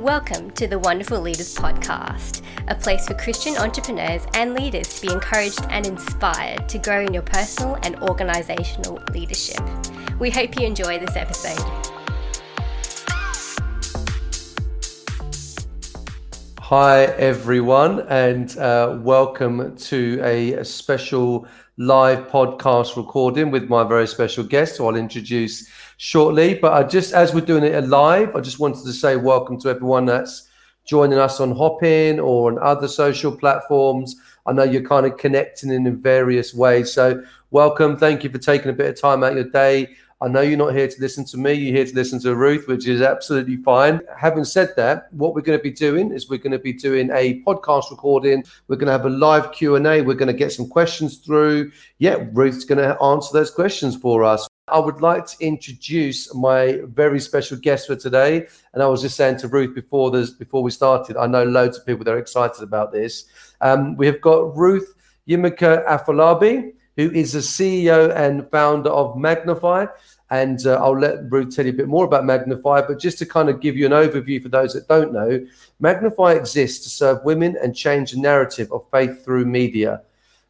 Welcome to the Wonderful Leaders Podcast, a place for Christian entrepreneurs and leaders to be encouraged and inspired to grow in your personal and organizational leadership. We hope you enjoy this episode. Hi, everyone, and uh, welcome to a, special live podcast recording with my very special guest, who I'll introduce shortly. But I just, as we're doing it live, I just wanted to say welcome to everyone that's joining us on Hopin or on other social platforms. I know you're kind of connecting in various ways. So, welcome. Thank you for taking a bit of time out your day. I know you're not here to listen to me, you're here to listen to Ruth, which is absolutely fine. Having said that, what we're going to be doing is we're going to be doing a podcast recording. We're going to have a live Q&A. We're going to get some questions through. Yeah, Ruth's going to answer those questions for us. I would like to introduce my very special guest for today. And I was just saying to Ruth before this, before we started, I know loads of people that are excited about this. Um, we have got Ruth Yimika Afolabi, who is the CEO and founder of Magnify. And uh, I'll let Ruth tell you a bit more about Magnify. But just to kind of give you an overview for those that don't know, Magnify exists to serve women and change the narrative of faith through media.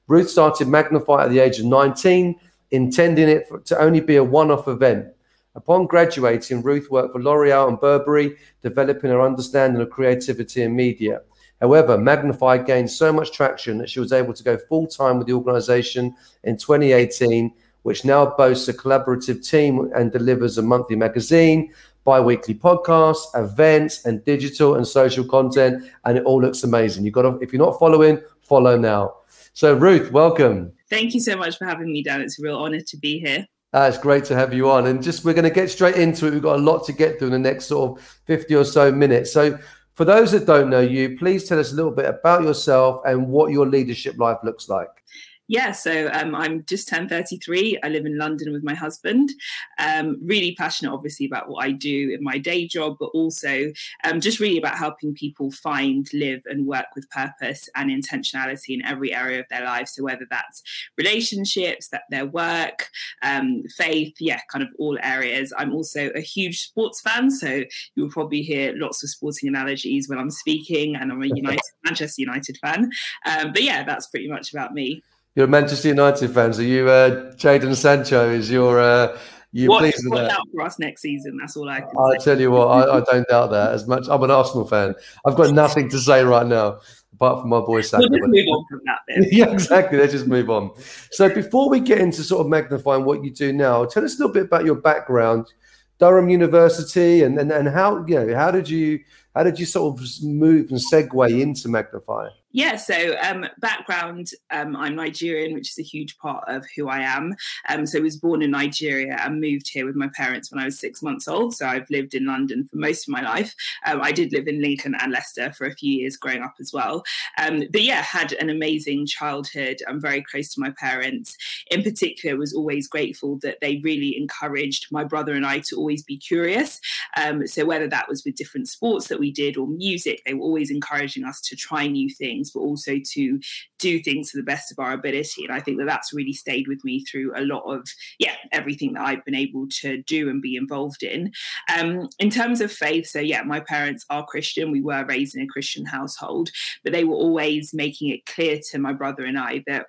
Ruth started Magnify at the age of 19 intending it for, to only be a one off event. Upon graduating, Ruth worked for L'Oreal and Burberry, developing her understanding of creativity and media. However, Magnify gained so much traction that she was able to go full time with the organization in 2018, which now boasts a collaborative team and delivers a monthly magazine, bi weekly podcasts, events, and digital and social content. And it all looks amazing. You've got to, if you're not following, follow now. So, Ruth, welcome. Thank you so much for having me, Dan. It's a real honor to be here. Uh, it's great to have you on. And just we're going to get straight into it. We've got a lot to get through in the next sort of 50 or so minutes. So, for those that don't know you, please tell us a little bit about yourself and what your leadership life looks like. Yeah, so um, I'm just turned 33. I live in London with my husband. Um, really passionate, obviously, about what I do in my day job, but also um, just really about helping people find, live, and work with purpose and intentionality in every area of their lives. So whether that's relationships, that their work, um, faith, yeah, kind of all areas. I'm also a huge sports fan, so you will probably hear lots of sporting analogies when I'm speaking, and I'm a United Manchester United fan. Um, but yeah, that's pretty much about me. You're a Manchester United fans. Are you uh, Jadon Sancho? Is your uh, you watch, pleased with out for us next season. That's all I can. I tell you what, I, I, don't doubt that as much. I'm an Arsenal fan. I've got nothing to say right now apart from my boy Sancho. We'll move on from that. Then. yeah, exactly. Let's just move on. So before we get into sort of magnifying what you do now, tell us a little bit about your background, Durham University, and and, and how you know how did you how did you sort of move and segue into Magnify? Yeah, so um, background, um, I'm Nigerian, which is a huge part of who I am. Um, so I was born in Nigeria and moved here with my parents when I was six months old. So I've lived in London for most of my life. Um, I did live in Lincoln and Leicester for a few years growing up as well. Um, but yeah, had an amazing childhood. I'm very close to my parents. In particular, was always grateful that they really encouraged my brother and I to always be curious. Um, so whether that was with different sports that we did or music, they were always encouraging us to try new things things, but also to do things to the best of our ability. And I think that that's really stayed with me through a lot of, yeah, everything that I've been able to do and be involved in. Um, in terms of faith, so yeah, my parents are Christian. We were raised in a Christian household, but they were always making it clear to my brother and I that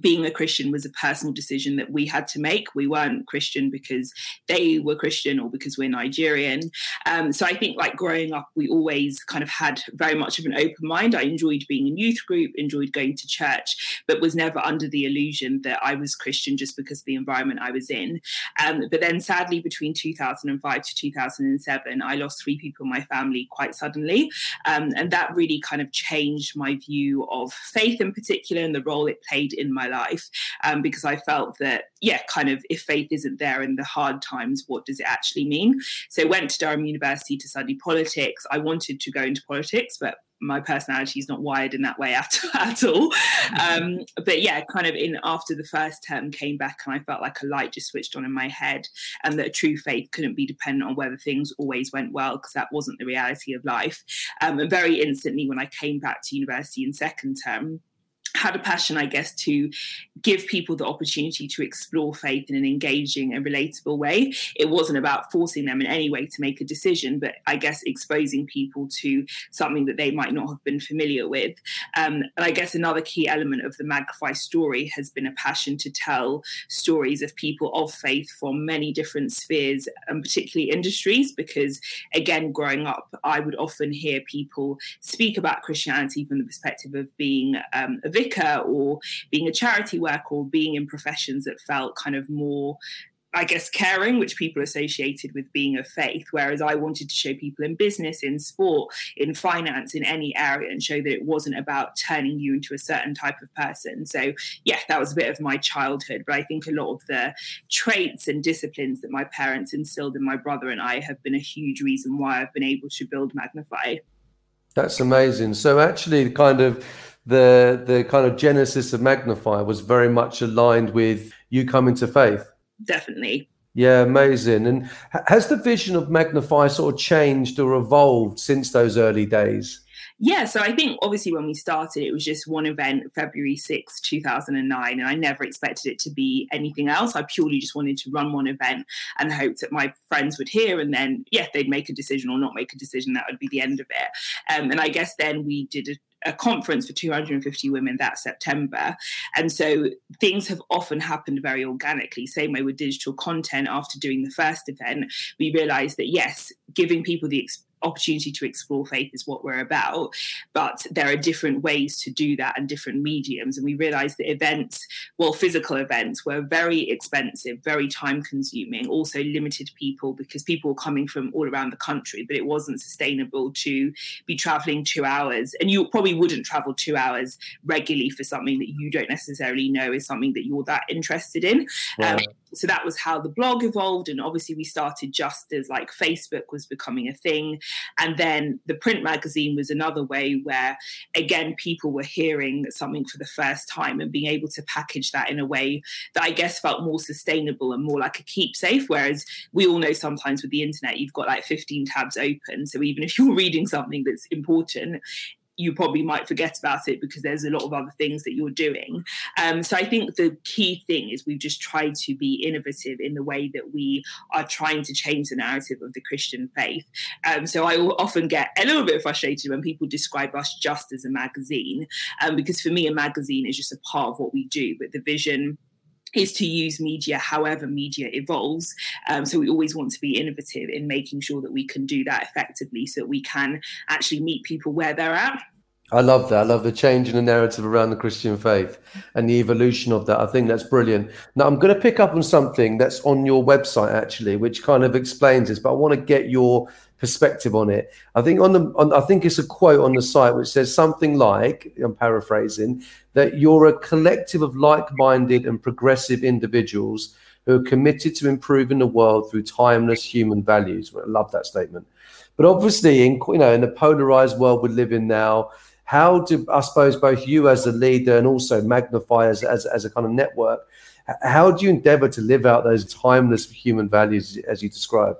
being a Christian was a personal decision that we had to make. We weren't Christian because they were Christian or because we're Nigerian. Um, so I think, like growing up, we always kind of had very much of an open mind. I enjoyed being in youth group, enjoyed going to church, but was never under the illusion that I was Christian just because of the environment I was in. Um, but then, sadly, between 2005 to 2007, I lost three people in my family quite suddenly, um, and that really kind of changed my view of faith in particular and the role it played in my life um, because I felt that, yeah, kind of if faith isn't there in the hard times, what does it actually mean? So I went to Durham University to study politics. I wanted to go into politics, but my personality is not wired in that way at, at all. Um, but yeah, kind of in after the first term came back and I felt like a light just switched on in my head and that true faith couldn't be dependent on whether things always went well because that wasn't the reality of life. Um, and very instantly when I came back to university in second term, had a passion, I guess, to give people the opportunity to explore faith in an engaging and relatable way. It wasn't about forcing them in any way to make a decision, but I guess exposing people to something that they might not have been familiar with. Um, and I guess another key element of the Magnify story has been a passion to tell stories of people of faith from many different spheres and particularly industries, because again, growing up, I would often hear people speak about Christianity from the perspective of being um, a vicar or being a charity worker or being in professions that felt kind of more I guess caring, which people associated with being of faith, whereas I wanted to show people in business, in sport, in finance, in any area, and show that it wasn't about turning you into a certain type of person. So, yeah, that was a bit of my childhood. But I think a lot of the traits and disciplines that my parents instilled in my brother and I have been a huge reason why I've been able to build Magnify. That's amazing. So, actually, kind of the the kind of genesis of Magnify was very much aligned with you coming to faith. Definitely. Yeah, amazing. And has the vision of Magnify sort of changed or evolved since those early days? Yeah, so I think obviously when we started, it was just one event, February 6, 2009, and I never expected it to be anything else. I purely just wanted to run one event and hoped that my friends would hear, and then, yeah, they'd make a decision or not make a decision. That would be the end of it. Um, and I guess then we did a a conference for 250 women that September. And so things have often happened very organically. Same way with digital content after doing the first event, we realized that yes, giving people the opportunity to explore faith is what we're about but there are different ways to do that and different mediums. And we realized that events well physical events were very expensive very time consuming also limited people because people were coming from all around the country but it wasn't sustainable to be traveling two hours. And you probably wouldn't travel two hours regularly for something that you don't necessarily know is something that you're that interested in. Um, so that was how the blog evolved and obviously we started just as like facebook was becoming a thing. And then the print magazine was another way where again people were hearing something for the first time and being able to package that in a way that i guess felt more sustainable and more like a keep safe. Whereas we all know sometimes with the internet you've got like 15 tabs open. So even if you're reading something that's important you probably might forget about it because there's a lot of other things that you're doing. Um, so I think the key thing is we've just tried to be innovative in the way that we are trying to change the narrative of the Christian faith. Um, so I often get a little bit frustrated when people describe us just as a magazine, um, because for me, a magazine is just a part of what we do, but the vision is to use media however media evolves. Um, so we always want to be innovative in making sure that we can do that effectively so that we can actually meet people where they're at. I love that. I love the change in the narrative around the Christian faith and the evolution of that. I think that's brilliant. Now, I'm going to pick up on something that's on your website actually, which kind of explains this, but I want to get your perspective on it. I think on the, on, I think it's a quote on the site which says something like, I'm paraphrasing, that you're a collective of like-minded and progressive individuals who are committed to improving the world through timeless human values. I love that statement. But obviously, in you know, in the polarized world we live in now how do I suppose both you as a leader and also Magnify as, as, as a kind of network, how do you endeavor to live out those timeless human values as you describe?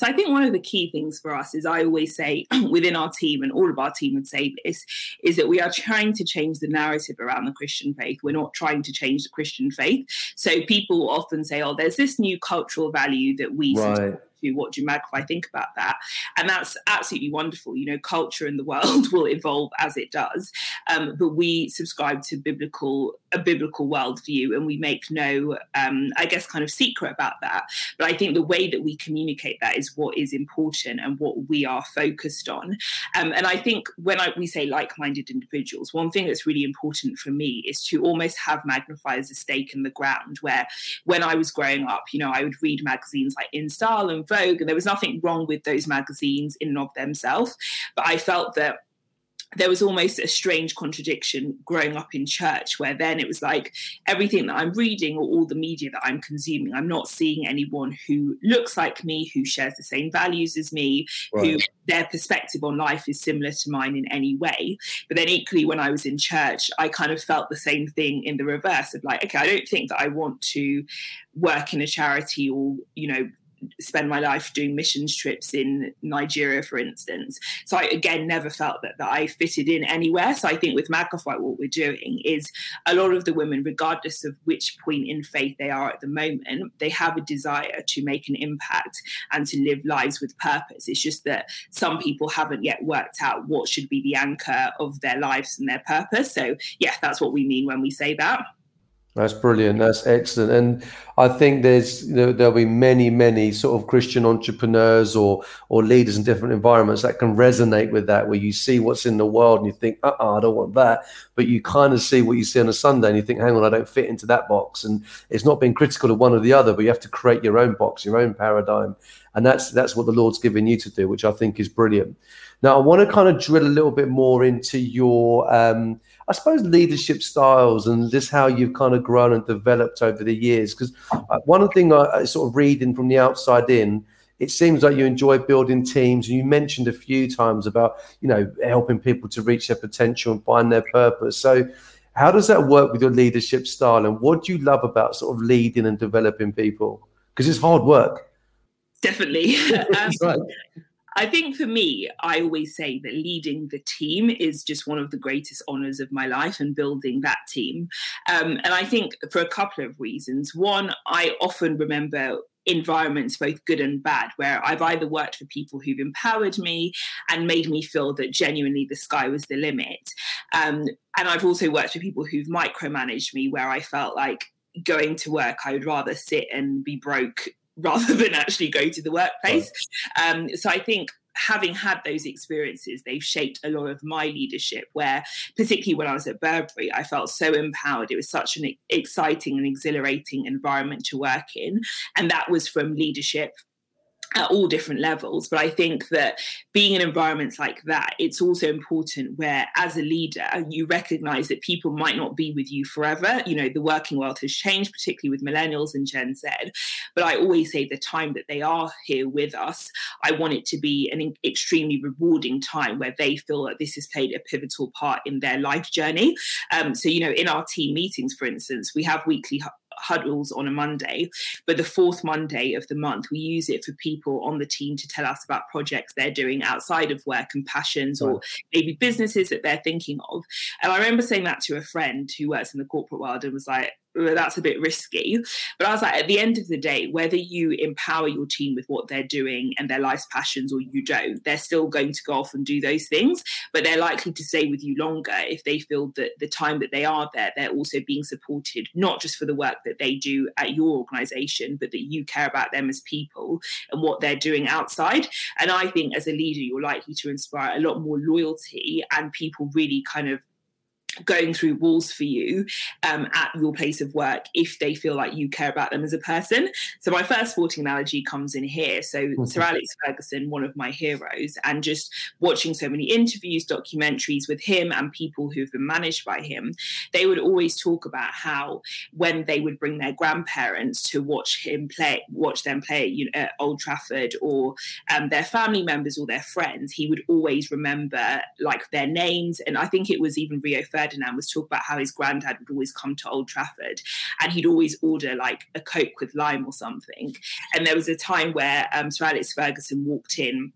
So I think one of the key things for us is I always say within our team, and all of our team would say this, is that we are trying to change the narrative around the Christian faith. We're not trying to change the Christian faith. So people often say, oh, there's this new cultural value that we right what do Magnify think about that? And that's absolutely wonderful. You know, culture in the world will evolve as it does, um, but we subscribe to biblical a biblical worldview, and we make no, um, I guess, kind of secret about that. But I think the way that we communicate that is what is important and what we are focused on. Um, and I think when I, we say like-minded individuals, one thing that's really important for me is to almost have Magnify as a stake in the ground. Where when I was growing up, you know, I would read magazines like In InStyle and Vogue, and there was nothing wrong with those magazines in and of themselves. But I felt that there was almost a strange contradiction growing up in church where then it was like everything that I'm reading or all the media that I'm consuming, I'm not seeing anyone who looks like me, who shares the same values as me, right. who their perspective on life is similar to mine in any way. But then equally, when I was in church, I kind of felt the same thing in the reverse of like, okay, I don't think that I want to work in a charity or, you know, spend my life doing missions trips in Nigeria, for instance. So I again never felt that, that I fitted in anywhere. So I think with Magnify, what we're doing is a lot of the women, regardless of which point in faith they are at the moment, they have a desire to make an impact and to live lives with purpose. It's just that some people haven't yet worked out what should be the anchor of their lives and their purpose. So yeah, that's what we mean when we say that. That's brilliant. That's excellent. And I think there's you there'll be many, many sort of Christian entrepreneurs or or leaders in different environments that can resonate with that, where you see what's in the world and you think, uh uh I don't want that. But you kind of see what you see on a Sunday and you think, hang on, I don't fit into that box. And it's not being critical of one or the other, but you have to create your own box, your own paradigm. And that's that's what the Lord's given you to do, which I think is brilliant. Now I want to kind of drill a little bit more into your um I suppose leadership styles and just how you've kind of grown and developed over the years. Because uh, one thing I, I sort of reading from the outside in, it seems like you enjoy building teams. And you mentioned a few times about you know helping people to reach their potential and find their purpose. So how does that work with your leadership style and what do you love about sort of leading and developing people because it's hard work definitely um, right. I think for me, I always say that leading the team is just one of the greatest honors of my life and building that team. Um, and I think for a couple of reasons. One, I often remember environments, both good and bad, where I've either worked for people who've empowered me and made me feel that genuinely the sky was the limit. Um, and I've also worked for people who've micromanaged me, where I felt like going to work, I would rather sit and be broke rather than actually go to the workplace. Right. Um, so I think having had those experiences, they've shaped a lot of my leadership. Where, particularly when I was at Burberry, I felt so empowered. It was such an exciting and exhilarating environment to work in. And that was from leadership at all different levels. But I think that being in environments like that, it's also important where, as a leader, you recognize that people might not be with you forever. You know, the working world has changed, particularly with millennials and Gen Z. But I always say the time that they are here with us, I want it to be an extremely rewarding time where they feel that this has played a pivotal part in their life journey. Um, so, you know, in our team meetings, for instance, we have weekly huddles on a Monday, but the fourth Monday of the month, we use it for people on the team to tell us about projects they're doing outside of work and passions right. or maybe businesses that they're thinking of. And I remember saying that to a friend who works in the corporate world and was like, that's a bit risky. But I was like, at the end of the day, whether you empower your team with what they're doing and their life's passions or you don't, they're still going to go off and do those things. But they're likely to stay with you longer if they feel that the time that they are there, they're also being supported, not just for the work that they do at your organization, but that you care about them as people and what they're doing outside. And I think as a leader, you're likely to inspire a lot more loyalty and people really kind of going through walls for you um, at your place of work if they feel like you care about them as a person. So my first sporting analogy comes in here. So mm-hmm. Sir Alex Ferguson, one of my heroes, and just watching so many interviews, documentaries with him and people who've been managed by him, they would always talk about how when they would bring their grandparents to watch him play, watch them play you know, at Old Trafford or um, their family members or their friends, he would always remember like their names. And I think it was even Rio Ferdinand was talking about how his granddad would always come to Old Trafford and he'd always order like a Coke with lime or something. And there was a time where um, Sir Alex Ferguson walked in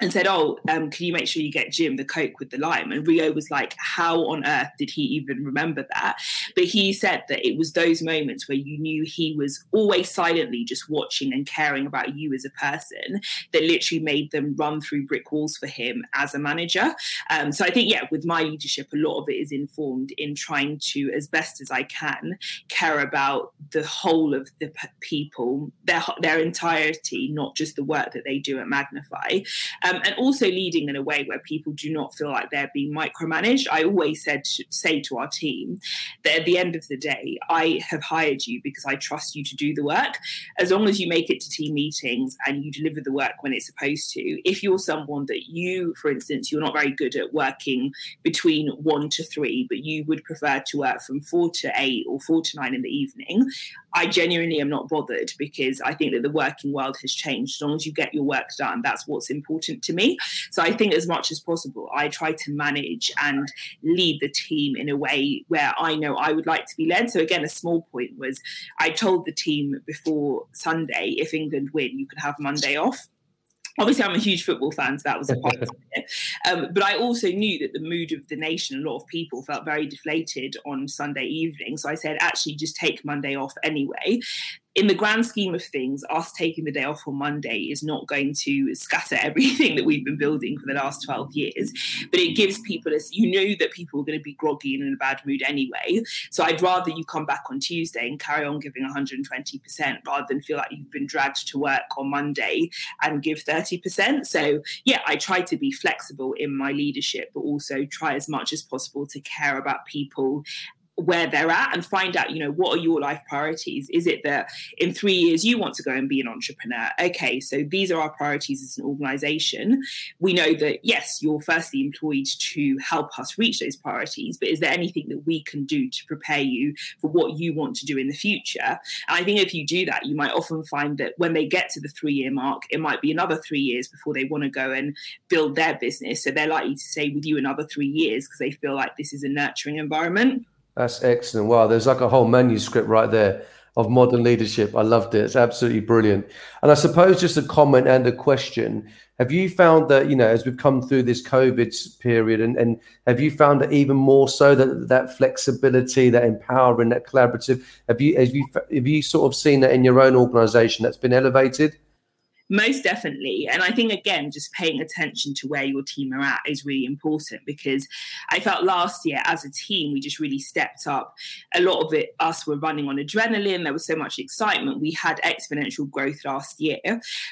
and said, "Oh, um, can you make sure you get Jim the Coke with the lime?" And Rio was like, "How on earth did he even remember that?" But he said that it was those moments where you knew he was always silently just watching and caring about you as a person that literally made them run through brick walls for him as a manager. Um, so I think, yeah, with my leadership, a lot of it is informed in trying to, as best as I can, care about the whole of the people, their their entirety, not just the work that they do at Magnify um, and also leading in a way where people do not feel like they're being micromanaged. I always said say to our team that at the end of the day, I have hired you because I trust you to do the work. As long as you make it to team meetings and you deliver the work when it's supposed to. If you're someone that you, for instance, you're not very good at working between one to three, but you would prefer to work from four to eight or four to nine in the evening, I genuinely am not bothered because I think that the working world has changed. As long as you get your work done, that's what's important important to me. So I think as much as possible, I try to manage and lead the team in a way where I know I would like to be led. So again, a small point was I told the team before Sunday, if England win, you can have Monday off obviously I'm a huge football fan, so that was a part of it. Um, but I also knew that the mood of the nation, a lot of people felt very deflated on Sunday evening. So I said, actually, just take Monday off anyway in the grand scheme of things, us taking the day off on Monday is not going to scatter everything that we've been building for the last 12 years. But it gives people, a, you know, that people are going to be groggy and in a bad mood anyway. So I'd rather you come back on Tuesday and carry on giving 120% rather than feel like you've been dragged to work on Monday and give 30%. So yeah, I try to be flexible in my leadership, but also try as much as possible to care about people where they're at and find out you know what are your life priorities? Is it that in three years you want to go and be an entrepreneur? Okay so these are our priorities as an organization. We know that yes you're firstly employed to help us reach those priorities but is there anything that we can do to prepare you for what you want to do in the future? And i think if you do that you might often find that when they get to the three year mark it might be another three years before they want to go and build their business. So they're likely to stay with you another three years because they feel like this is a nurturing environment that's excellent. Wow, there's like a whole manuscript right there of modern leadership. I loved it. It's absolutely brilliant. And I suppose just a comment and a question. Have you found that, you know, as we've come through this COVID period and, and have you found that even more so that that flexibility, that empowering, that collaborative, have you have you have you sort of seen that in your own organization that's been elevated? Most definitely. And I think, again, just paying attention to where your team are at is really important because I felt last year as a team, we just really stepped up. A lot of it, us were running on adrenaline. There was so much excitement. We had exponential growth last year.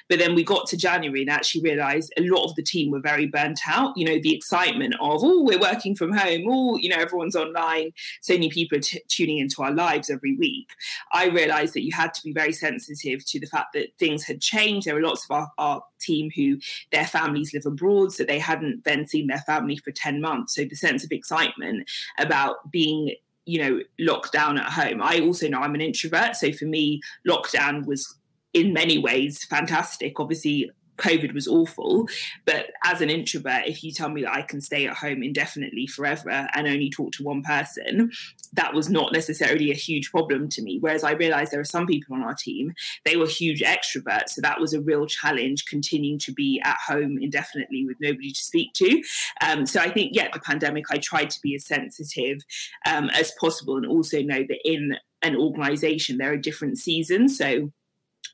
But then we got to January and actually realized a lot of the team were very burnt out. You know, the excitement of, oh, we're working from home. Oh, you know, everyone's online. So many people are t- tuning into our lives every week. I realized that you had to be very sensitive to the fact that things had changed. There were lots of our, our team who their families live abroad, so they hadn't then seen their family for 10 months. So the sense of excitement about being you know locked down at home i also know i'm an introvert so for me lockdown was in many ways fantastic obviously COVID was awful. But as an introvert, if you tell me that I can stay at home indefinitely forever and only talk to one person, that was not necessarily a huge problem to me. Whereas I realized there are some people on our team, they were huge extroverts. So that was a real challenge continuing to be at home indefinitely with nobody to speak to. Um, so I think, yeah, the pandemic, I tried to be as sensitive um, as possible and also know that in an organization, there are different seasons. So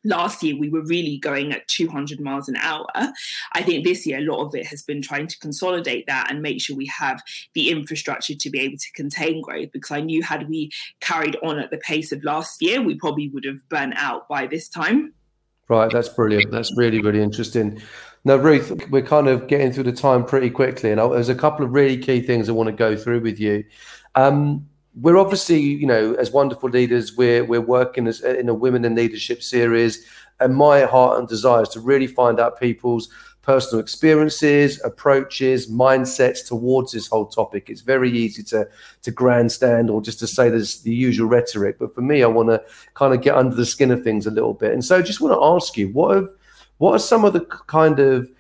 last year we were really going at 200 miles an hour. I think this year a lot of it has been trying to consolidate that and make sure we have the infrastructure to be able to contain growth because i knew had we carried on at the pace of last year we probably would have burnt out by this time. Right that's brilliant. That's really really interesting. Now ruth we're kind of getting through the time pretty quickly and there's a couple of really key things i want to go through with you. Um, we're obviously, you know, as wonderful leaders, we're we're working as in a women in leadership series, and my heart and desire is to really find out people's personal experiences, approaches, mindsets towards this whole topic. It's very easy to to grandstand or just to say there's the usual rhetoric, but for me, I want to kind of get under the skin of things a little bit, and so I just want to ask you, what have what are some of the kind of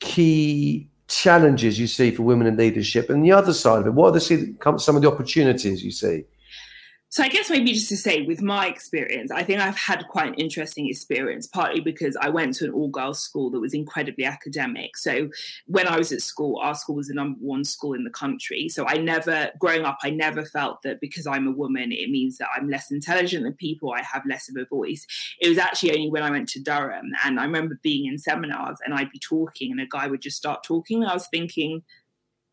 key challenges you see for women in leadership, and the other side of it, what are the some of the opportunities you see? So I guess maybe just to say, with my experience, I think I've had quite an interesting experience, partly because I went to an all-girls school that was incredibly academic. So when I was at school, our school was the number one school in the country. So I never, growing up, I never felt that because I'm a woman, it means that I'm less intelligent than people, I have less of a voice. It was actually only when I went to Durham, and I remember being in seminars and I'd be talking, and a guy would just start talking, and I was thinking,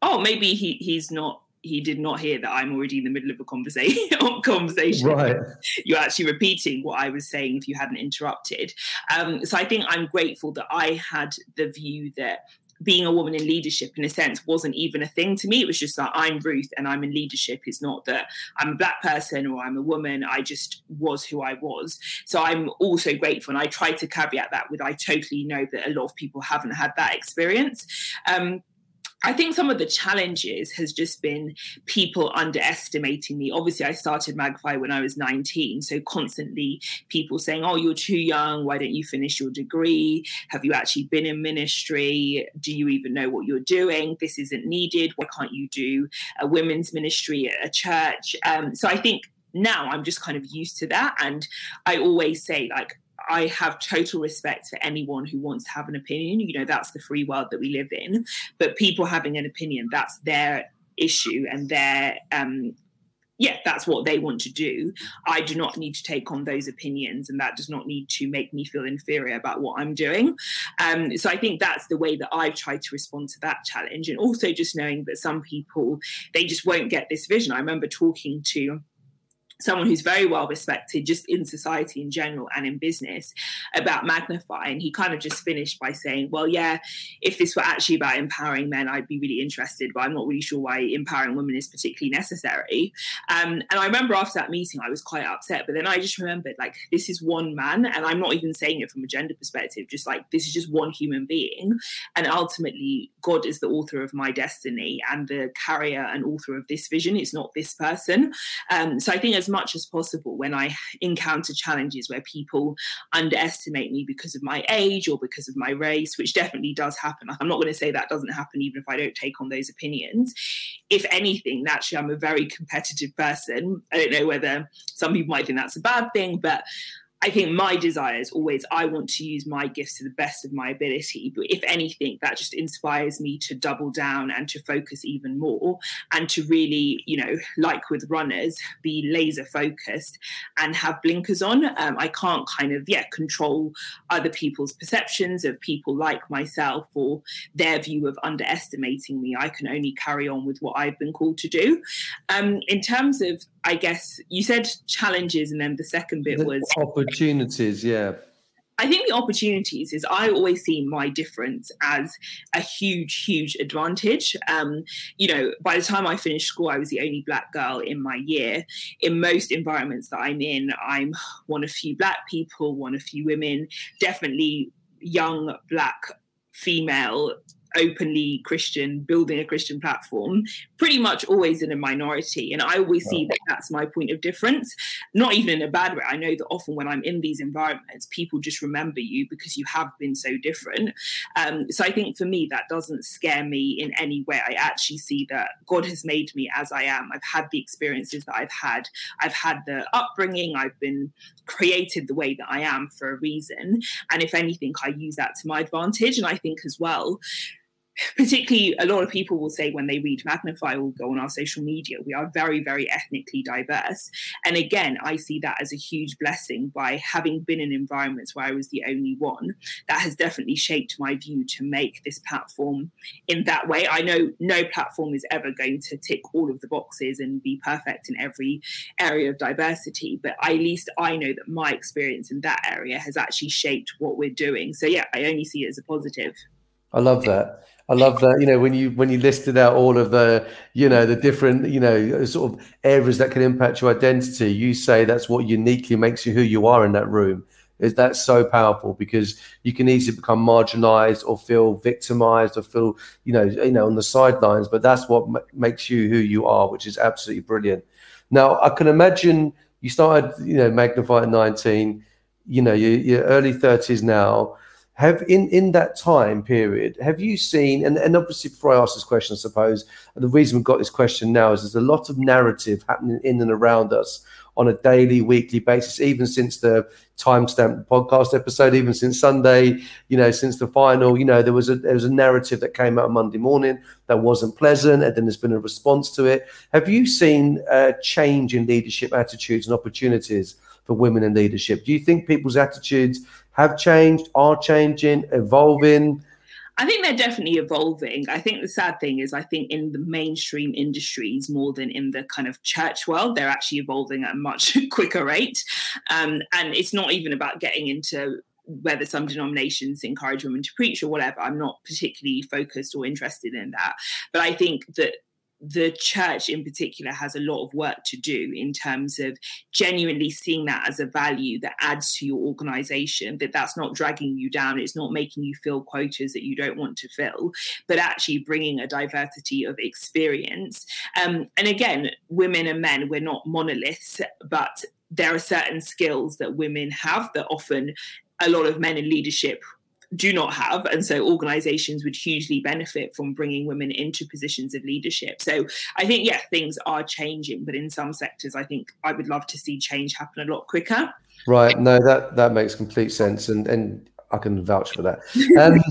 oh, maybe he he's not he did not hear that I'm already in the middle of a conversation. conversation. Right. You're actually repeating what I was saying if you hadn't interrupted. Um, so I think I'm grateful that I had the view that being a woman in leadership in a sense wasn't even a thing to me it was just that i'm ruth and i'm in leadership it's not that i'm a black person or i'm a woman i just was who i was so i'm also grateful and i try to caveat that with i totally know that a lot of people haven't had that experience um, I think some of the challenges has just been people underestimating me. Obviously, I started Magnify when I was 19. So constantly people saying, Oh, you're too young. Why don't you finish your degree? Have you actually been in ministry? Do you even know what you're doing? This isn't needed. Why can't you do a women's ministry at a church? Um, so I think now I'm just kind of used to that. And I always say, like, I have total respect for anyone who wants to have an opinion. You know, that's the free world that we live in. But people having an opinion, that's their issue and their um yeah, that's what they want to do. I do not need to take on those opinions, and that does not need to make me feel inferior about what I'm doing. Um, so I think that's the way that I've tried to respond to that challenge, and also just knowing that some people they just won't get this vision. I remember talking to someone who's very well respected just in society in general and in business about magnify and he kind of just finished by saying well yeah if this were actually about empowering men i'd be really interested but i'm not really sure why empowering women is particularly necessary. Um, and i remember after that meeting i was quite upset but then i just remembered like this is one man and i'm not even saying it from a gender perspective just like this is just one human being and ultimately god is the author of my destiny and the carrier and author of this vision it's not this person. Um, so i think as as much as possible when I encounter challenges where people underestimate me because of my age or because of my race, which definitely does happen. I'm not going to say that doesn't happen even if I don't take on those opinions. If anything, naturally, I'm a very competitive person. I don't know whether some people might think that's a bad thing, but I think my desire is always I want to use my gifts to the best of my ability. But if anything, that just inspires me to double down and to focus even more and to really, you know, like with runners, be laser focused and have blinkers on. Um, I can't kind of, yeah, control other people's perceptions of people like myself or their view of underestimating me. I can only carry on with what I've been called to do. Um, in terms of I guess you said challenges, and then the second bit the was opportunities. Yeah. I think the opportunities is I always see my difference as a huge, huge advantage. Um, you know, by the time I finished school, I was the only black girl in my year. In most environments that I'm in, I'm one of few black people, one of few women, definitely young black female openly Christian, building a Christian platform, pretty much always in a minority. And I always see that that's my point of difference, not even in a bad way. I know that often when I'm in these environments, people just remember you because you have been so different. Um, so I think for me, that doesn't scare me in any way. I actually see that God has made me as I am. I've had the experiences that I've had, I've had the upbringing, I've been created the way that I am for a reason. And if anything, I use that to my advantage. And I think as well, particularly a lot of people will say when they read magnify or go on our social media we are very very ethnically diverse. And again i see that as a huge blessing by having been in environments where i was the only one that has definitely shaped my view to make this platform in that way. I know no platform is ever going to tick all of the boxes and be perfect in every area of diversity but at least i know that my experience in that area has actually shaped what we're doing. So yeah i only see it as a positive I love that. I love that. You know, when you when you listed out all of the, you know, the different, you know, sort of areas that can impact your identity, you say that's what uniquely makes you who you are in that room. Is that so powerful because you can easily become marginalized or feel victimized or feel, you know, you know, on the sidelines. But that's what m- makes you who you are, which is absolutely brilliant. Now, I can imagine you started, you know, Magnify at 19. You know, you're, you're early 30s now have in in that time period have you seen and, and obviously before i ask this question i suppose the reason we've got this question now is there's a lot of narrative happening in and around us on a daily weekly basis even since the timestamp podcast episode even since sunday you know since the final you know there was a there was a narrative that came out monday morning that wasn't pleasant and then there's been a response to it. Have you seen a change in leadership attitudes and opportunities for women in leadership do you think people's attitudes have changed, are changing, evolving? I think they're definitely evolving. I think the sad thing is, I think in the mainstream industries more than in the kind of church world, they're actually evolving at a much quicker rate. Um, and it's not even about getting into whether some denominations encourage women to preach or whatever. I'm not particularly focused or interested in that. But I think that the church in particular has a lot of work to do in terms of genuinely seeing that as a value that adds to your organization that that's not dragging you down it's not making you fill quotas that you don't want to fill but actually bringing a diversity of experience. Um, and again women and men we're not monoliths but there are certain skills that women have that often a lot of men in leadership do not have. And so organizations would hugely benefit from bringing women into positions of leadership. So I think, yeah, things are changing, but in some sectors, I think I would love to see change happen a lot quicker. Right. No, that, that makes complete sense. And, and I can vouch for that. Um,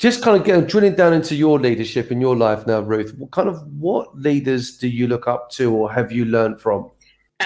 just kind of getting drilling down into your leadership in your life now, Ruth, what kind of what leaders do you look up to or have you learned from?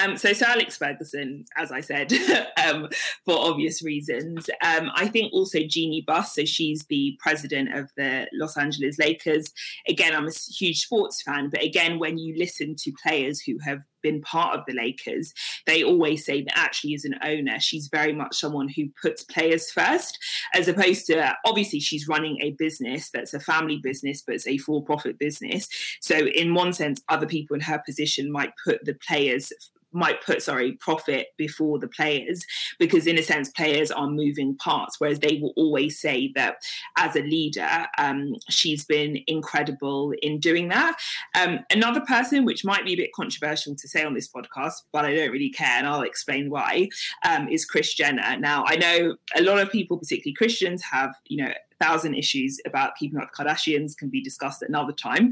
Um, so Sir Alex Ferguson, as I said, um, for obvious reasons. Um, I think also Jeanie Buss, so she's the president of the Los Angeles Lakers. Again, I'm a huge sports fan, but again, when you listen to players who have been part of the Lakers, they always say that actually, as an owner, she's very much someone who puts players first, as opposed to obviously she's running a business that's a family business, but it's a for profit business. So, in one sense, other people in her position might put the players might put sorry profit before the players because in a sense players are moving parts whereas they will always say that as a leader um, she's been incredible in doing that. Um, another person which might be a bit controversial to say on this podcast but i don't really care and i'll explain why um, is kris jenner. Now i know a lot of people particularly christians have you know thousand issues about keeping up the Kardashians can be discussed at another time.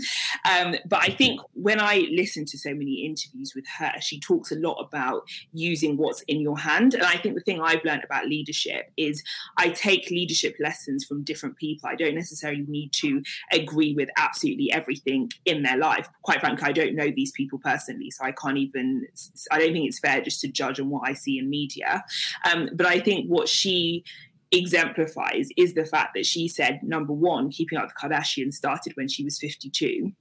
Um, but I think when I listen to so many interviews with her, she talks a lot about using what's in your hand. And I think the thing I've learned about leadership is I take leadership lessons from different people. I don't necessarily need to agree with absolutely everything in their life. Quite frankly, I don't know these people personally, so I can't even, I don't think it's fair just to judge on what I see in media. Um, but I think what she exemplifies is the fact that she said, number one, keeping up the Kardashians started when she was 52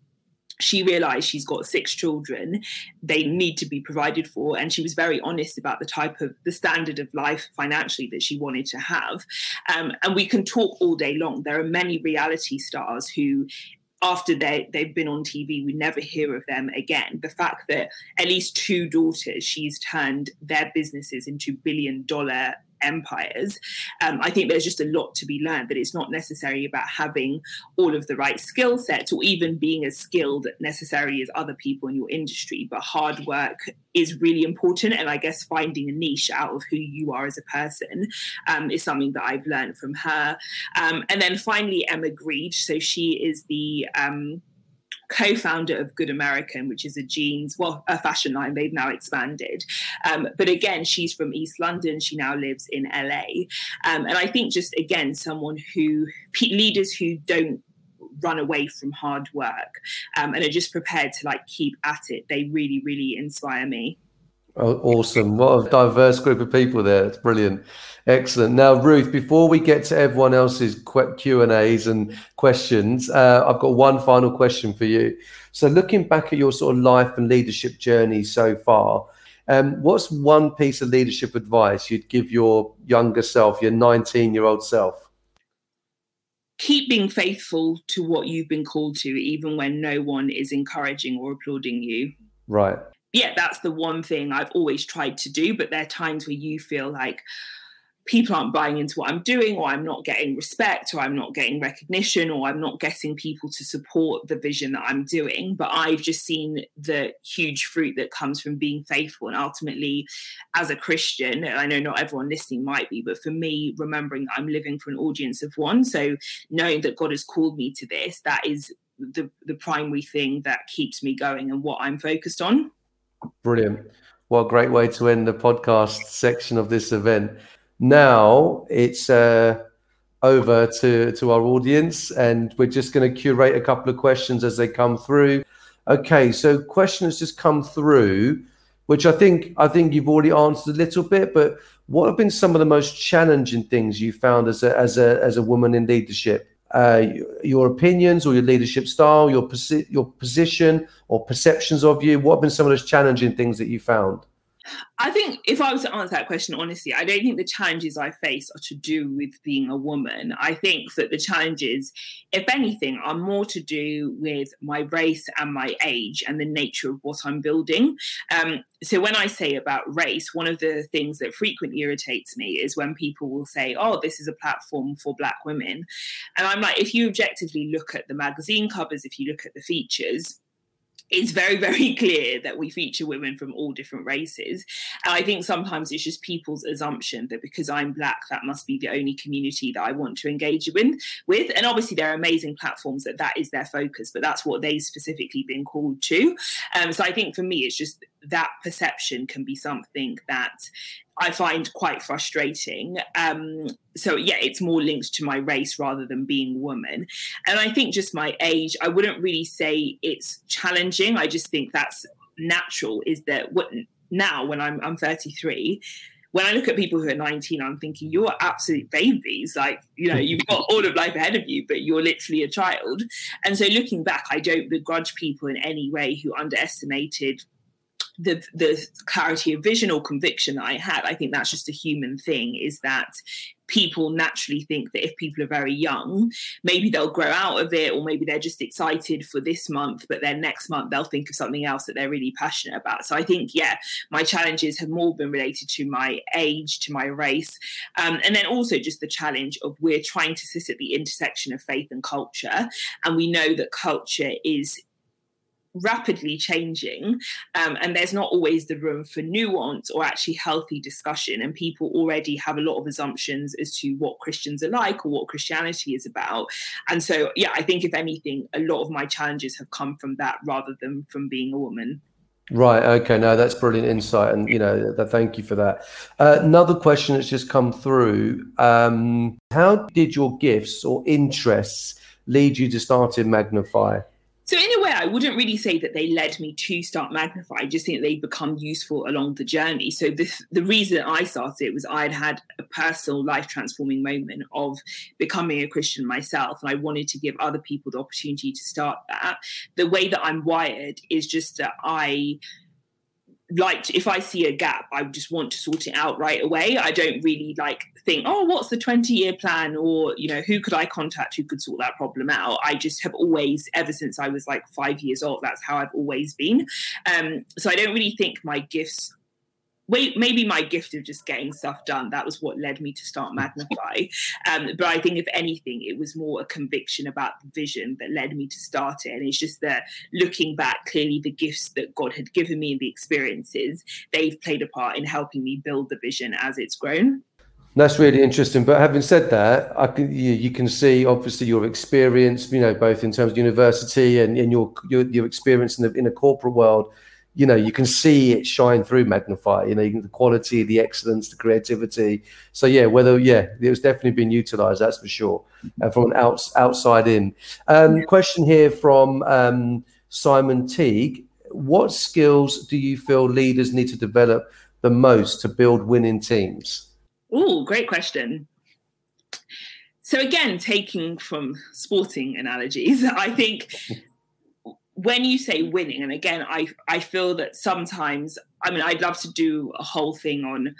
she realized she's got six children they need to be provided for and she was very honest about the type of the standard of life financially that she wanted to have. Um, and we can talk all day long. There are many reality stars who after they they've been on TV, we never hear of them again. The fact that at least two daughters, she's turned their businesses into billion dollar empires. Um, I think there's just a lot to be learned that it's not necessarily about having all of the right skill sets or even being as skilled necessarily as other people in your industry, but hard work is really important. And I guess finding a niche out of who you are as a person um, is something that I've learned from her. Um, and then finally, Emma Grede. So she is the um, co-founder of Good American, which is a jeans, well, a fashion line. They've now expanded, um, but again, she's from East London. She now lives in LA, um, and I think just again, someone who leaders who don't run away from hard work um, and are just prepared to like keep at it. They really, really inspire me. Oh, awesome. What a diverse group of people there. It's brilliant. Excellent. Now, Ruth, before we get to everyone else's Q and A's and questions, uh, I've got one final question for you. So, looking back at your sort of life and leadership journey so far, um, what's one piece of leadership advice you'd give your younger self, your 19 year old self? Keep being faithful to what you've been called to, even when no one is encouraging or applauding you. Right yeah, that's the one thing I've always tried to do. But there are times where you feel like people aren't buying into what I'm doing, or I'm not getting respect, or I'm not getting recognition, or I'm not getting people to support the vision that I'm doing. But I've just seen the huge fruit that comes from being faithful. And ultimately, as a Christian, I know not everyone listening might be, but for me, remembering I'm living for an audience of one. So knowing that God has called me to this, that is the, the primary thing that keeps me going and what I'm focused on. Brilliant. What a great way to end the podcast section of this event. Now it's uh, over to, to our audience, and we're just going to curate a couple of questions as they come through. Okay, so question has just come through, which I think I think you've already answered a little bit. But what have been some of the most challenging things you found as a as a as a woman in leadership? Uh, your opinions or your leadership style, your posi- your position or perceptions of you? What have been some of those challenging things that you found? I think if I was to answer that question honestly, I don't think the challenges I face are to do with being a woman. I think that the challenges, if anything, are more to do with my race and my age and the nature of what I'm building. Um, so when I say about race, one of the things that frequently irritates me is when people will say, "Oh, this is a platform for Black women," and I'm like, if you objectively look at the magazine covers, if you look at the features it's very, very clear that we feature women from all different races. And I think sometimes it's just people's assumption that because I'm black, that must be the only community that I want to engage with. with. And obviously, there are amazing platforms that that is their focus, but that's what they've specifically been called to. Um, so I think for me, it's just that perception can be something that I find quite frustrating. Um, so yeah, it's more linked to my race rather than being woman. And I think just my age, I wouldn't really say it's challenging. I just think that's natural. Is that what now when I'm I'm 33 when I look at people who are 19, I'm thinking you're absolute babies. Like, you know, you've got all of life ahead of you, but you're literally a child. And so looking back, I don't begrudge people in any way who underestimated the the clarity of vision or conviction that I had. I think that's just a human thing. Is that people naturally think that if people are very young, maybe they'll grow out of it, or maybe they're just excited for this month, but then next month they'll think of something else that they're really passionate about. So I think, yeah, my challenges have more been related to my age, to my race, um, and then also just the challenge of we're trying to sit at the intersection of faith and culture, and we know that culture is rapidly changing um, and there's not always the room for nuance or actually healthy discussion and people already have a lot of assumptions as to what christians are like or what christianity is about and so yeah i think if anything a lot of my challenges have come from that rather than from being a woman Right. Okay. No, that's brilliant insight, and you know, thank you for that. Uh, another question that's just come through: um, How did your gifts or interests lead you to start in Magnify? So in a way, I wouldn't really say that they led me to start Magnify. I just think they become useful along the journey. So the, the reason I started it was I'd had a personal life transforming moment of becoming a Christian myself, and I wanted to give other people the opportunity to start that. The way that I'm wired is just that I like if I see a gap, I just want to sort it out right away. I don't really like think, oh, what's the 20 year plan? Or, you know, who could I contact who could sort that problem out? I just have always, ever since I was like five years old, that's how I've always been. Um, so I don't really think my gifts wait, maybe my gift of just getting stuff done. That was what led me to start Magnify. Um, but I think, if anything, it was more a conviction about the vision that led me to start it. And it's just that looking back, clearly the gifts that God had given me and the experiences, they've played a part in helping me build the vision as it's grown. That's really interesting. But having said that, I can, you, you, can see obviously your experience, you know, both in terms of university and, and your, your, your experience in the in the corporate world you know you can see it shine through magnify you know you can, the quality the excellence the creativity. So yeah whether yeah it was definitely being utilized that's for sure uh, from an outs, outside in. Um, question here from um, simon teague. What skills do you feel leaders need to develop the most to build winning teams? Oh great question. So again taking from sporting analogies i think when you say winning, and again, I I feel that sometimes, I mean, I'd love to do a whole thing on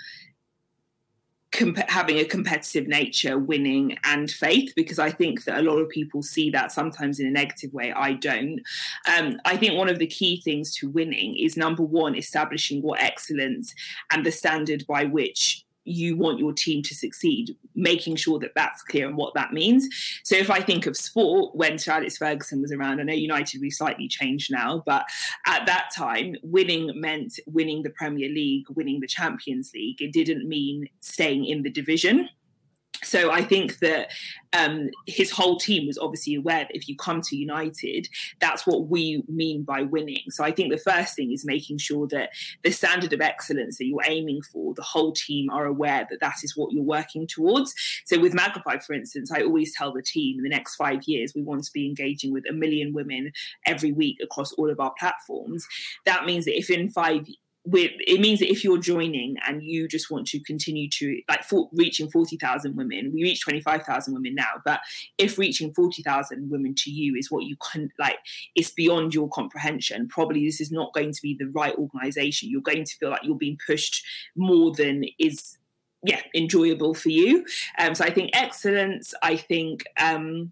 comp- having a competitive nature, winning, and faith, because I think that a lot of people see that sometimes in a negative way. I don't. Um, I think one of the key things to winning is number one, establishing what excellence and the standard by which you want your team to succeed, making sure that that's clear and what that means. So if I think of sport, when Sir Alex Ferguson was around, I know United we slightly changed now, but at that time, winning meant winning the Premier League, winning the Champions League. It didn't mean staying in the division so I think that um, his whole team was obviously aware that if you come to United, that's what we mean by winning. So I think the first thing is making sure that the standard of excellence that you're aiming for, the whole team are aware that that is what you're working towards. So with Magnify, for instance, I always tell the team in the next five years, we want to be engaging with a million women every week across all of our platforms. That means that if in five it means that if you're joining and you just want to continue to like for, reaching 40,000 women we reach 25,000 women now but if reaching 40,000 women to you is what you can like it's beyond your comprehension probably this is not going to be the right organization. You're going to feel like you're being pushed more than is yeah enjoyable for you. Um so i think excellence i think um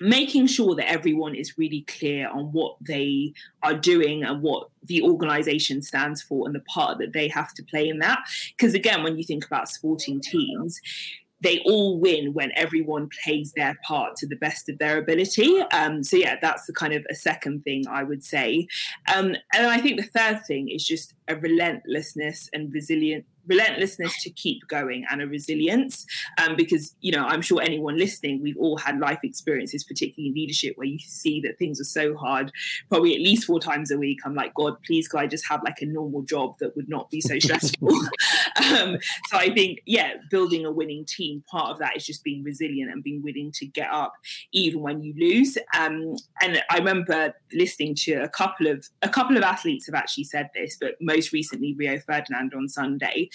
making sure that everyone is really clear on what they are doing and what the organization stands for and the part that they have to play in that. Because again, when you think about sporting teams, they all win when everyone plays their part to the best of their ability. Um, so yeah, that's the kind of a second thing I would say. Um, and I think the third thing is just a relentlessness and resilient relentlessness to keep going and a resilience um, because you know i'm sure anyone listening we've all had life experiences particularly in leadership where you see that things are so hard probably at least four times a week. I'm like god please could i just have like a normal job that would not be so stressful um, so i think yeah building a winning team part of that is just being resilient and being willing to get up even when you lose um, and i remember listening to a couple of a couple of athletes have actually said this but most recently rio ferdinand on sunday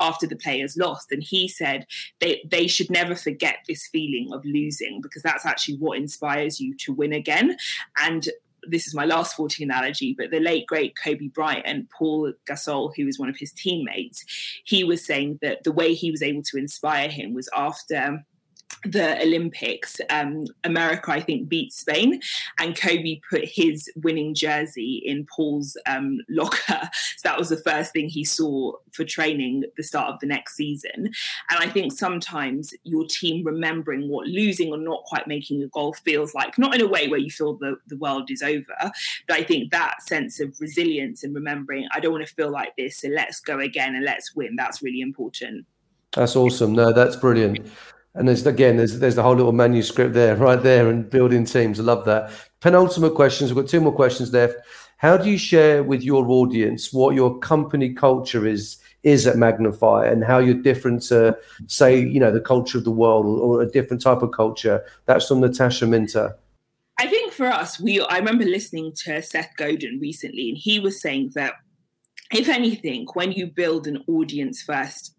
after the players lost. And he said they, they should never forget this feeling of losing because that's actually what inspires you to win again. And this is my last sporting analogy, but the late great Kobe Bryant and Paul Gasol, who was one of his teammates, he was saying that the way he was able to inspire him was after the Olympics, um, America, I think, beat Spain, and Kobe put his winning jersey in Paul's um, locker. So that was the first thing he saw for training the start of the next season. And I think sometimes your team remembering what losing or not quite making a goal feels like, not in a way where you feel the, the world is over, but I think that sense of resilience and remembering, I don't want to feel like this, so let's go again and let's win. That's really important. That's awesome. No, that's brilliant. And there's again, there's there's the whole little manuscript there, right there, and building teams. I love that. Penultimate questions. We've got two more questions left. How do you share with your audience what your company culture is is at Magnify and how you're different to, say, you know, the culture of the world or, a different type of culture? That's from Natasha Minter. I think for us, we I remember listening to Seth Godin recently, and he was saying that if anything, when you build an audience first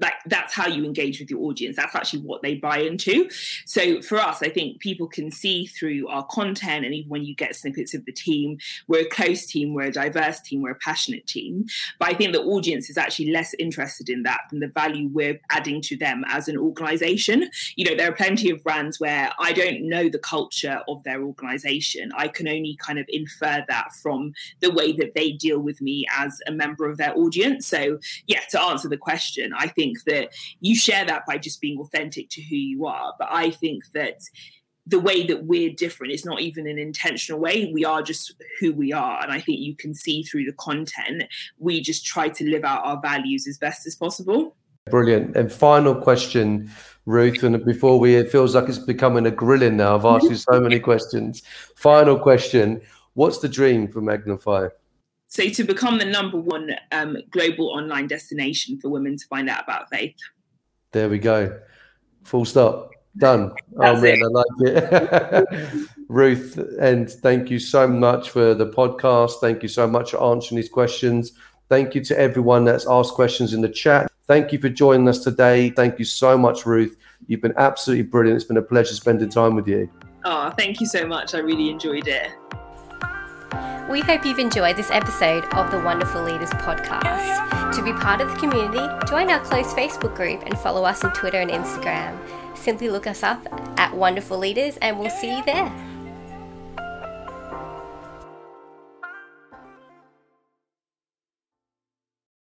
like that's how you engage with your audience. That's actually what they buy into. So for us i think people can see through our content and even when you get snippets of the team we're a close team we're a diverse team we're a passionate team. But i think the audience is actually less interested in that than the value we're adding to them as an organization. You know there are plenty of brands where i don't know the culture of their organization. I can only kind of infer that from the way that they deal with me as a member of their audience. So yeah to answer the question i think think that you share that by just being authentic to who you are. But I think that the way that we're different is not even an intentional way. We are just who we are. And I think you can see through the content, we just try to live out our values as best as possible. Brilliant. And final question, Ruth, and before we, it feels like it's becoming a grilling now. I've asked you so many questions. Final question What's the dream for Magnify? So, to become the number one um, global online destination for women to find out about faith. There we go. Full stop. Done. That's oh, man, it. I like it. Ruth, and thank you so much for the podcast. Thank you so much for answering these questions. Thank you to everyone that's asked questions in the chat. Thank you for joining us today. Thank you so much, Ruth. You've been absolutely brilliant. It's been a pleasure spending time with you. Oh, thank you so much. I really enjoyed it. We hope you've enjoyed this episode of the Wonderful Leaders podcast. To be part of the community, join our close Facebook group and follow us on Twitter and Instagram. Simply look us up at Wonderful Leaders and we'll see you there.